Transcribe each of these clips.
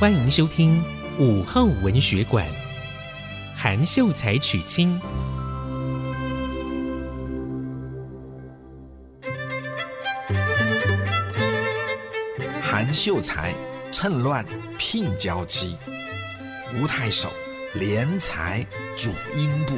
欢迎收听午后文学馆，韩秀才娶亲。韩秀才趁乱聘娇妻，吴太守怜才主英布。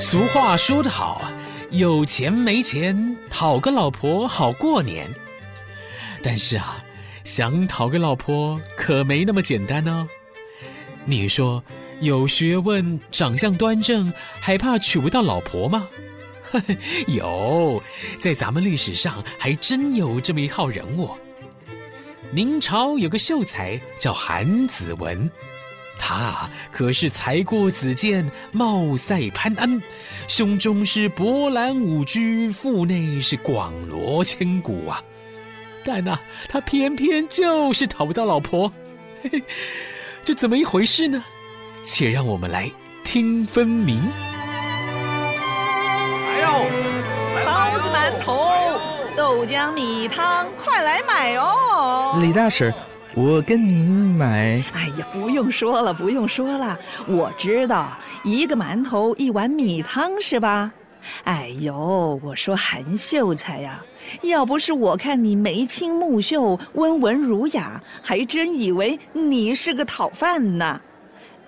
俗话说得好，有钱没钱讨个老婆好过年。但是啊，想讨个老婆可没那么简单哦。你说有学问、长相端正，还怕娶不到老婆吗？有，在咱们历史上还真有这么一号人物。明朝有个秀才叫韩子文。他可是才过子建，貌赛潘安，胸中是博览五居，腹内是广罗千古啊！但呐、啊，他偏偏就是讨不到老婆，嘿嘿，这怎么一回事呢？且让我们来听分明。来哟，包子、馒头、豆浆、米汤，快来买哦！李大婶。我跟您买。哎呀，不用说了，不用说了，我知道，一个馒头，一碗米汤是吧？哎呦，我说韩秀才呀，要不是我看你眉清目秀、温文儒雅，还真以为你是个讨饭呢。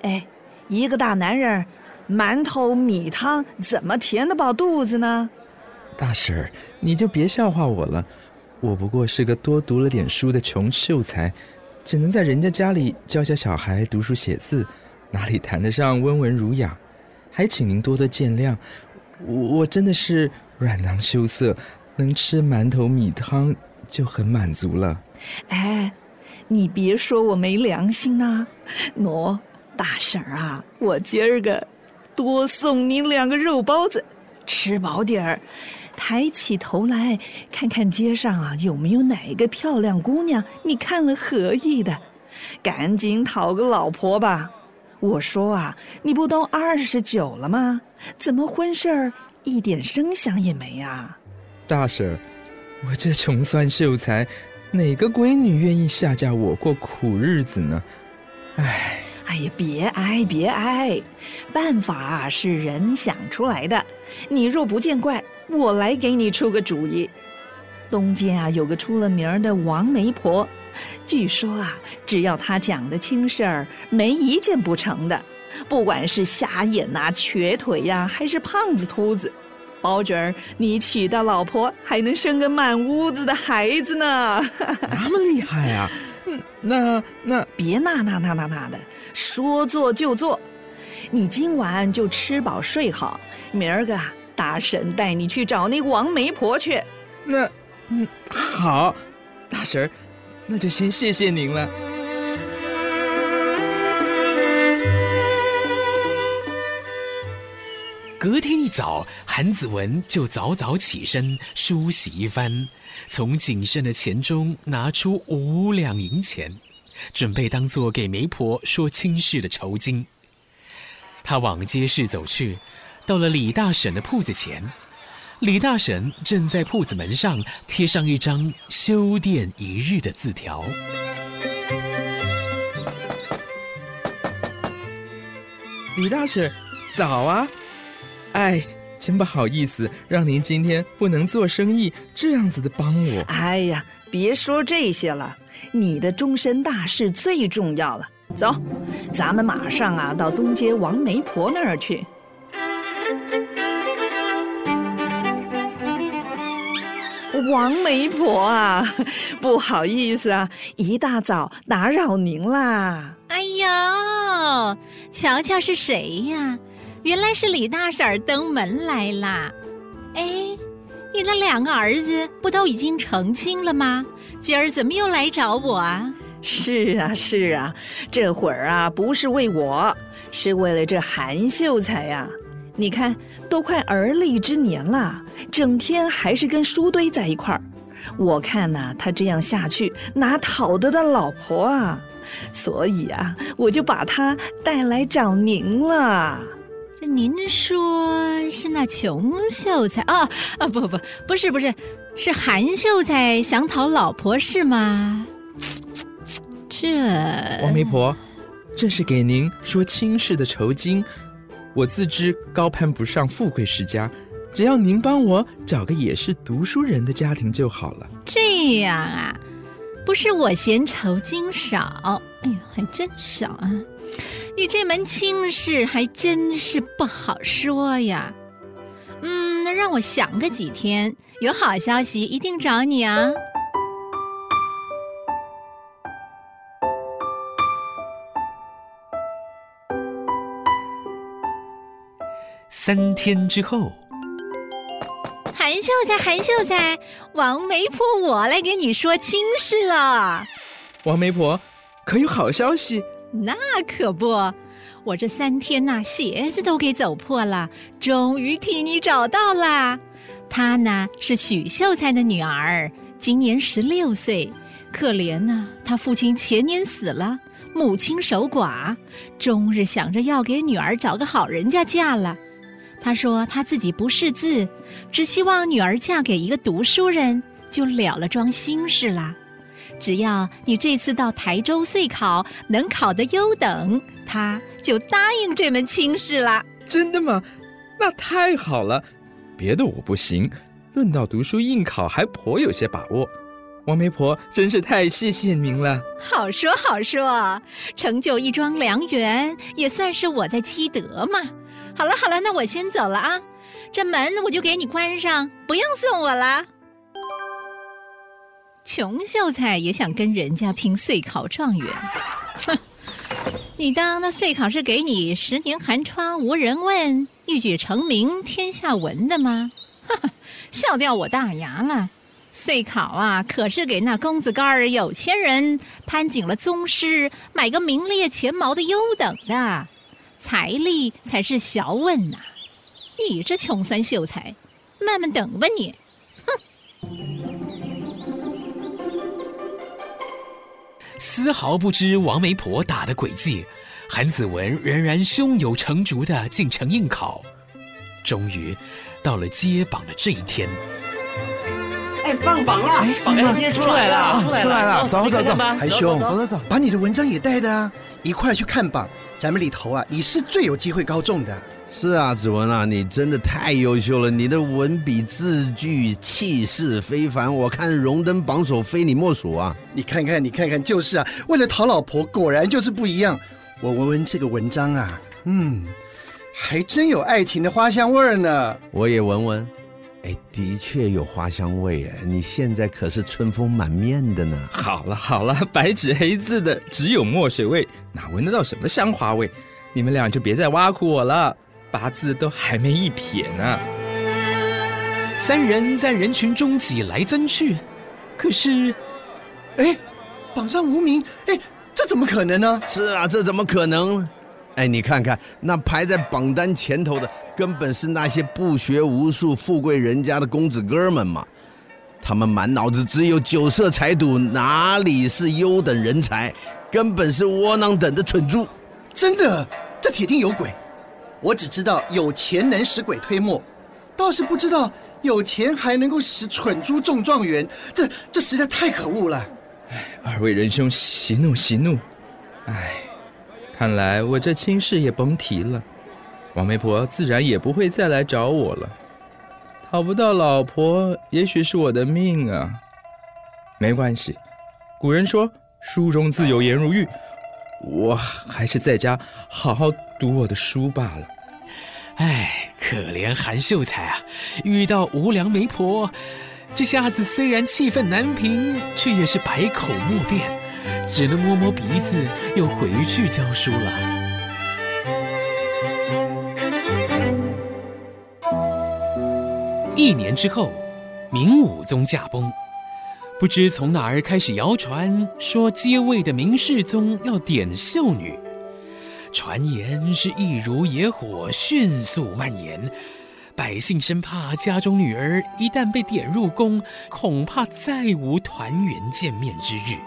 哎，一个大男人，馒头米汤怎么填得饱肚子呢？大婶，你就别笑话我了，我不过是个多读了点书的穷秀才。只能在人家家里教下小孩读书写字，哪里谈得上温文儒雅？还请您多多见谅。我我真的是软囊羞涩，能吃馒头米汤就很满足了。哎，你别说我没良心呐、啊！喏，大婶儿啊，我今儿个多送您两个肉包子，吃饱点儿。抬起头来，看看街上啊有没有哪个漂亮姑娘，你看了合意的，赶紧讨个老婆吧。我说啊，你不都二十九了吗？怎么婚事儿一点声响也没呀？大婶，我这穷酸秀才，哪个闺女愿意下嫁我过苦日子呢？唉。哎呀，别哀别哀，办法是人想出来的。你若不见怪，我来给你出个主意。东街啊，有个出了名的王媒婆，据说啊，只要她讲的亲事儿，没一件不成的。不管是瞎眼呐、啊、瘸腿呀、啊，还是胖子秃子，包准儿你娶到老婆，还能生个满屋子的孩子呢。那么厉害啊！嗯，那那别那那那那那的，说做就做。你今晚就吃饱睡好，明儿个大婶带你去找那王媒婆去。那，嗯，好，大婶，那就先谢谢您了。隔天一早，韩子文就早早起身梳洗一番，从仅剩的钱中拿出五两银钱，准备当做给媒婆说亲事的酬金。他往街市走去，到了李大婶的铺子前，李大婶正在铺子门上贴上一张休店一日的字条。李大婶，早啊！哎，真不好意思，让您今天不能做生意，这样子的帮我。哎呀，别说这些了，你的终身大事最重要了。走，咱们马上啊到东街王媒婆那儿去。王媒婆啊，不好意思啊，一大早打扰您啦。哎呀，瞧瞧是谁呀？原来是李大婶登门来啦！哎，你那两个儿子不都已经成亲了吗？今儿怎么又来找我啊？是啊，是啊，这会儿啊不是为我，是为了这韩秀才呀。你看，都快而立之年了，整天还是跟书堆在一块儿。我看呐，他这样下去哪讨得到老婆啊？所以啊，我就把他带来找您了。这您说是那穷秀才哦？啊，不不不是不是，是韩秀才想讨老婆是吗？这王媒婆，这是给您说亲事的酬金。我自知高攀不上富贵世家，只要您帮我找个也是读书人的家庭就好了。这样啊，不是我嫌酬金少，哎呦，还真少啊！你这门亲事还真是不好说呀。嗯，让我想个几天，有好消息一定找你啊。三天之后，韩秀才，韩秀才，王媒婆，我来给你说亲事了。王媒婆，可有好消息？那可不，我这三天呐，鞋子都给走破了，终于替你找到了。她呢是许秀才的女儿，今年十六岁，可怜呐，她父亲前年死了，母亲守寡，终日想着要给女儿找个好人家嫁了。他说他自己不识字，只希望女儿嫁给一个读书人，就了了桩心事啦。只要你这次到台州岁考能考得优等，他就答应这门亲事了。真的吗？那太好了。别的我不行，论到读书应考还颇有些把握。王媒婆真是太谢谢您了。好说好说，成就一桩良缘，也算是我在积德嘛。好了好了，那我先走了啊，这门我就给你关上，不用送我了。穷秀才也想跟人家拼岁考状元，哼！你当那岁考是给你十年寒窗无人问，一举成名天下闻的吗？哈哈，笑掉我大牙了！岁考啊，可是给那公子哥儿有钱人攀紧了宗师，买个名列前茅的优等的。财力才是小问呐！你这穷酸秀才，慢慢等吧你！哼！丝毫不知王媒婆打的诡计，韩子文仍然胸有成竹的进城应考。终于，到了揭榜的这一天。哎，放榜了！哎，榜今天出来了，出来了！走走走，韩兄，走走走，把你的文章也带的啊，一块去看榜。咱们里头啊，你是最有机会高中的。是啊，子文啊，你真的太优秀了，你的文笔字句气势非凡，我看荣登榜首非你莫属啊！你看看，你看看，就是啊，为了讨老婆，果然就是不一样。我闻闻这个文章啊，嗯，还真有爱情的花香味儿呢。我也闻闻。哎，的确有花香味哎！你现在可是春风满面的呢。好了好了，白纸黑字的只有墨水味，哪闻得到什么香花味？你们俩就别再挖苦我了，八字都还没一撇呢。三人在人群中挤来争去，可是，哎，榜上无名，哎，这怎么可能呢？是啊，这怎么可能？哎，你看看那排在榜单前头的，根本是那些不学无术、富贵人家的公子哥们嘛！他们满脑子只有酒色财赌，哪里是优等人才？根本是窝囊等的蠢猪！真的，这铁定有鬼！我只知道有钱能使鬼推磨，倒是不知道有钱还能够使蠢猪中状元。这这实在太可恶了！哎，二位仁兄息怒息怒！哎。看来我这亲事也甭提了，王媒婆自然也不会再来找我了。讨不到老婆，也许是我的命啊。没关系，古人说书中自有颜如玉，我还是在家好好读我的书罢了。哎，可怜韩秀才啊，遇到无良媒婆，这下子虽然气愤难平，却也是百口莫辩。只能摸摸鼻子，又回去教书了。一年之后，明武宗驾崩，不知从哪儿开始谣传说接位的明世宗要点秀女，传言是一如野火，迅速蔓延，百姓生怕家中女儿一旦被点入宫，恐怕再无团圆见面之日。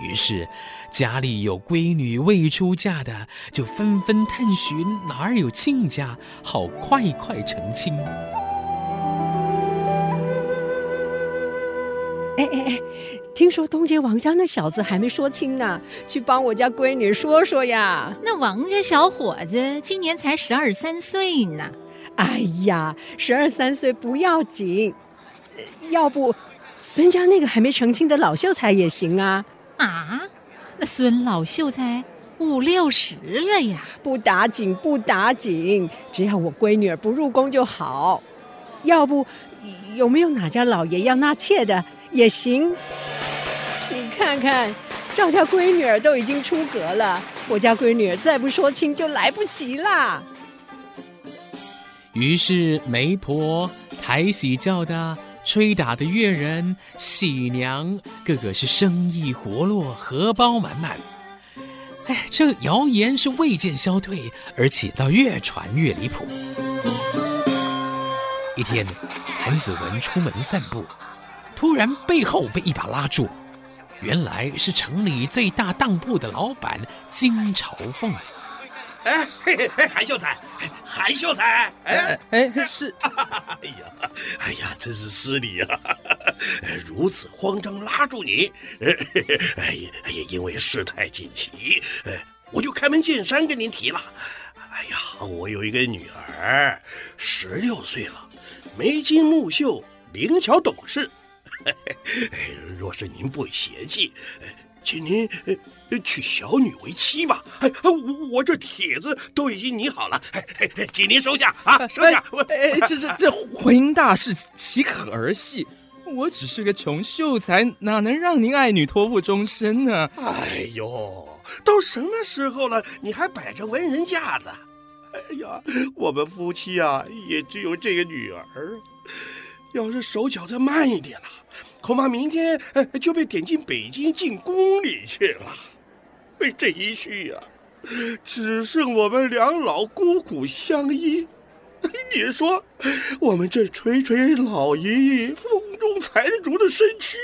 于是，家里有闺女未出嫁的，就纷纷探寻哪儿有亲家，好快快成亲。哎哎哎，听说东街王家那小子还没说亲呢，去帮我家闺女说说呀。那王家小伙子今年才十二三岁呢。哎呀，十二三岁不要紧，要不孙家那个还没成亲的老秀才也行啊。啊，那孙老秀才五六十了呀，不打紧，不打紧，只要我闺女儿不入宫就好。要不，有没有哪家老爷要纳妾的也行？你看看，赵家闺女儿都已经出阁了，我家闺女儿再不说亲就来不及啦。于是媒婆、抬喜轿的。吹打的乐人、喜娘，个个是生意活络，荷包满满。哎，这谣言是未见消退，而且倒越传越离谱。一天，韩子文出门散步，突然背后被一把拉住，原来是城里最大当铺的老板金朝凤。哎嘿嘿，韩秀才，韩秀才，哎哎是，哎呀，哎呀，真是失礼啊！如此慌张拉住你，哎也，因为事态紧急，我就开门见山跟您提了。哎呀，我有一个女儿，十六岁了，眉清目秀，灵巧懂事。若是您不嫌弃。请您娶小女为妻吧。哎，我这帖子都已经拟好了，请您收下啊，收下。哎，这这这婚姻大事岂可儿戏？我只是个穷秀才，哪能让您爱女托付终身呢？哎呦，都什么时候了，你还摆着文人架子？哎呀，我们夫妻啊，也只有这个女儿，要是手脚再慢一点了。恐怕明天就被点进北京进宫里去了。这一去呀，只剩我们两老孤苦相依。你说，我们这垂垂老爷爷风中残烛的身躯，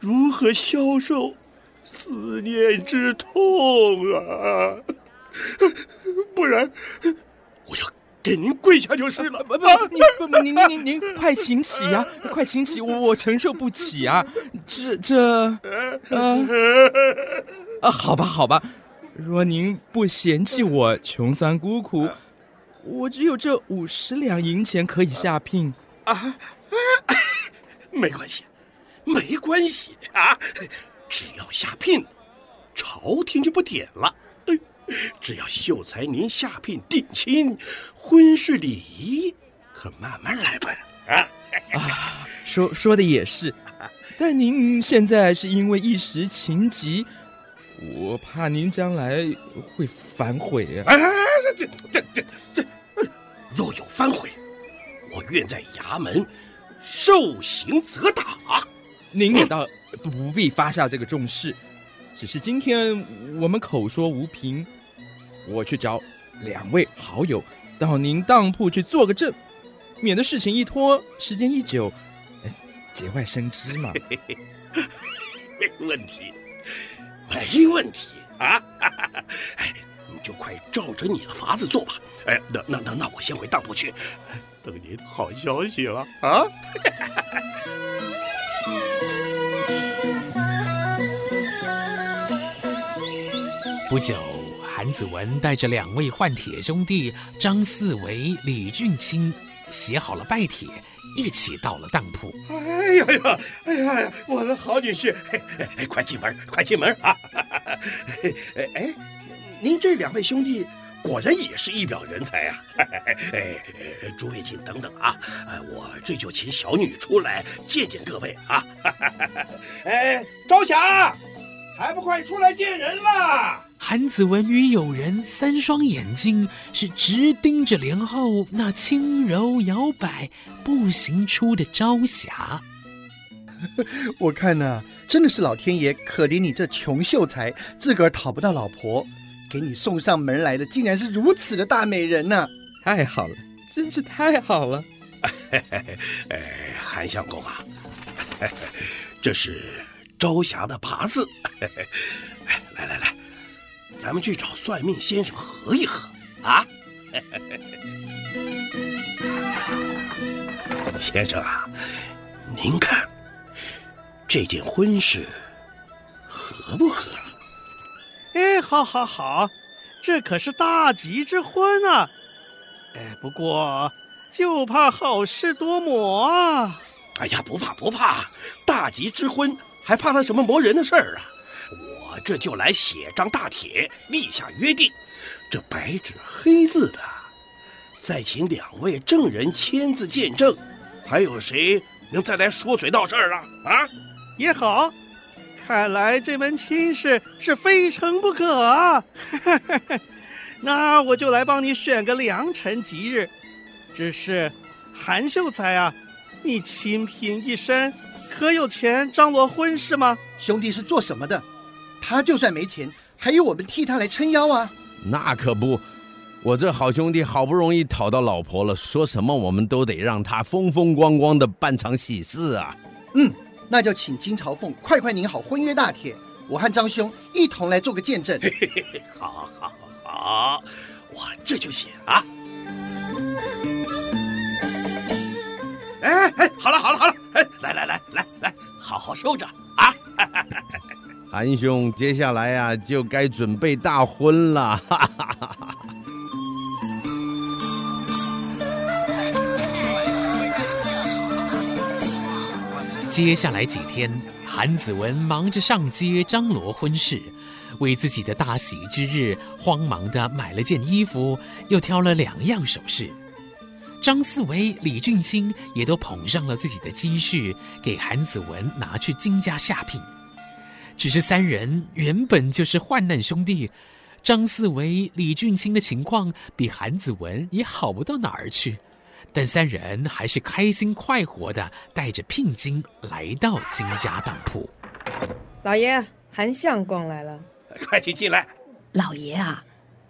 如何消受思念之痛啊？不然，我要。给您跪下就是了。不不，你不不，您您您您快请起呀！快请起，我我承受不起啊！这这，啊啊，好吧好吧，若您不嫌弃我穷酸孤苦，我只有这五十两银钱可以下聘啊，啊。没关系，没关系啊，只要下聘，朝廷就不点了。只要秀才您下聘定亲，婚事礼仪可慢慢来吧。啊啊，说说的也是，但您现在是因为一时情急，我怕您将来会反悔啊。哎，这这这这，若有反悔，我愿在衙门受刑责打。您也倒不必发下这个重誓，只是今天我们口说无凭。我去找两位好友到您当铺去做个证，免得事情一拖，时间一久，节外生枝嘛。没问题，没问题啊！哎，你就快照着你的法子做吧。哎，那那那那我先回当铺去，等您好消息了啊！不久。韩子文带着两位换帖兄弟张四维、李俊清，写好了拜帖，一起到了当铺。哎呀呀，哎呀呀，我的好女婿，哎，快进门，快进门啊！哎哎，您这两位兄弟果然也是一表人才啊！哎，诸位请等等啊，我这就请小女出来见见各位啊！哎，朝霞，还不快出来见人了！韩子文与友人三双眼睛是直盯着帘后那轻柔摇摆步行出的朝霞。我看呐、啊，真的是老天爷可怜你这穷秀才，自个儿讨不到老婆，给你送上门来的竟然是如此的大美人呐、啊！太好了，真是太好了。哎，韩相公啊，这是朝霞的八字。哎，来来来，咱们去找算命先生合一合啊！先生啊，您看这件婚事合不合？哎，好，好，好，这可是大吉之婚啊！哎，不过就怕好事多磨啊！哎呀，不怕不怕，大吉之婚还怕他什么磨人的事儿啊？我这就来写张大帖，立下约定，这白纸黑字的，再请两位证人签字见证。还有谁能再来说嘴闹事儿啊？啊，也好，看来这门亲事是非成不可啊！那我就来帮你选个良辰吉日。只是韩秀才啊，你清贫一身，可有钱张罗婚事吗？兄弟是做什么的？他就算没钱，还有我们替他来撑腰啊！那可不。我这好兄弟好不容易讨到老婆了，说什么我们都得让他风风光光的办场喜事啊！嗯，那就请金朝凤快快拧好婚约大帖，我和张兄一同来做个见证。嘿嘿嘿，好，好，好，我这就写啊！哎哎，好了，好了，好了，哎，来来来来来，好好收着啊！韩兄，接下来呀、啊，就该准备大婚了。接下来几天，韩子文忙着上街张罗婚事，为自己的大喜之日，慌忙的买了件衣服，又挑了两样首饰。张四维、李俊清也都捧上了自己的积蓄，给韩子文拿去金家下聘。只是三人原本就是患难兄弟，张四维、李俊清的情况比韩子文也好不到哪儿去。但三人还是开心快活的带着聘金来到金家当铺。老爷，韩相公来了，快请进来。老爷啊，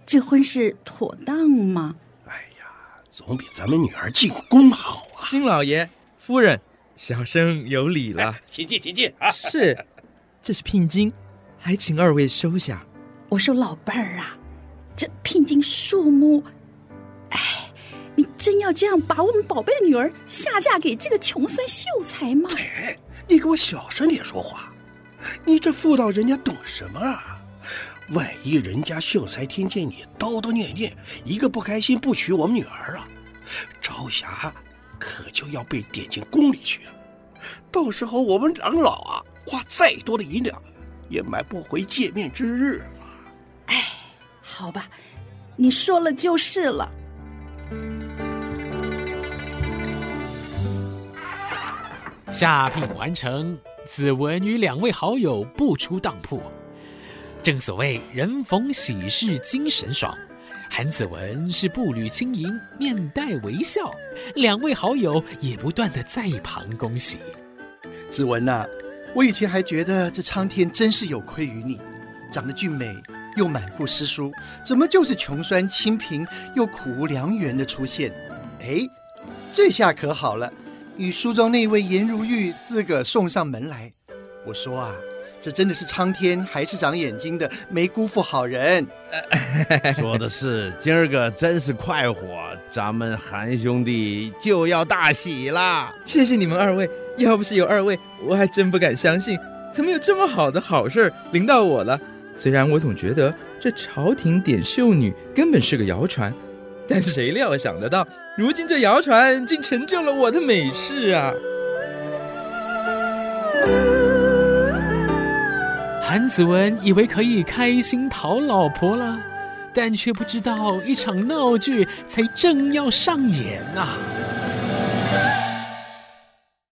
这婚事妥当吗？哎呀，总比咱们女儿进宫好啊！金老爷、夫人，小生有礼了，请进，请进啊！是，这是聘金，还请二位收下。我说老伴儿啊，这聘金数目，哎。你真要这样把我们宝贝的女儿下嫁给这个穷酸秀才吗？哎，你给我小声点说话！你这妇道人家懂什么啊？万一人家秀才听见你叨叨念念，一个不开心不娶我们女儿啊，朝霞可就要被点进宫里去了。到时候我们长老啊，花再多的银两，也买不回见面之日。哎，好吧，你说了就是了。下聘完成，子文与两位好友步出当铺。正所谓人逢喜事精神爽，韩子文是步履轻盈，面带微笑，两位好友也不断的在一旁恭喜。子文呐、啊，我以前还觉得这苍天真是有愧于你，长得俊美又满腹诗书，怎么就是穷酸清贫又苦无良缘的出现？哎，这下可好了。与书中那位颜如玉自个送上门来，我说啊，这真的是苍天还是长眼睛的，没辜负好人。说的是，今儿个真是快活，咱们韩兄弟就要大喜啦！谢谢你们二位，要不是有二位，我还真不敢相信，怎么有这么好的好事临到我了。虽然我总觉得这朝廷点秀女根本是个谣传。但谁料想得到，如今这谣传竟成就了我的美事啊！韩子文以为可以开心讨老婆了，但却不知道一场闹剧才正要上演呐、啊。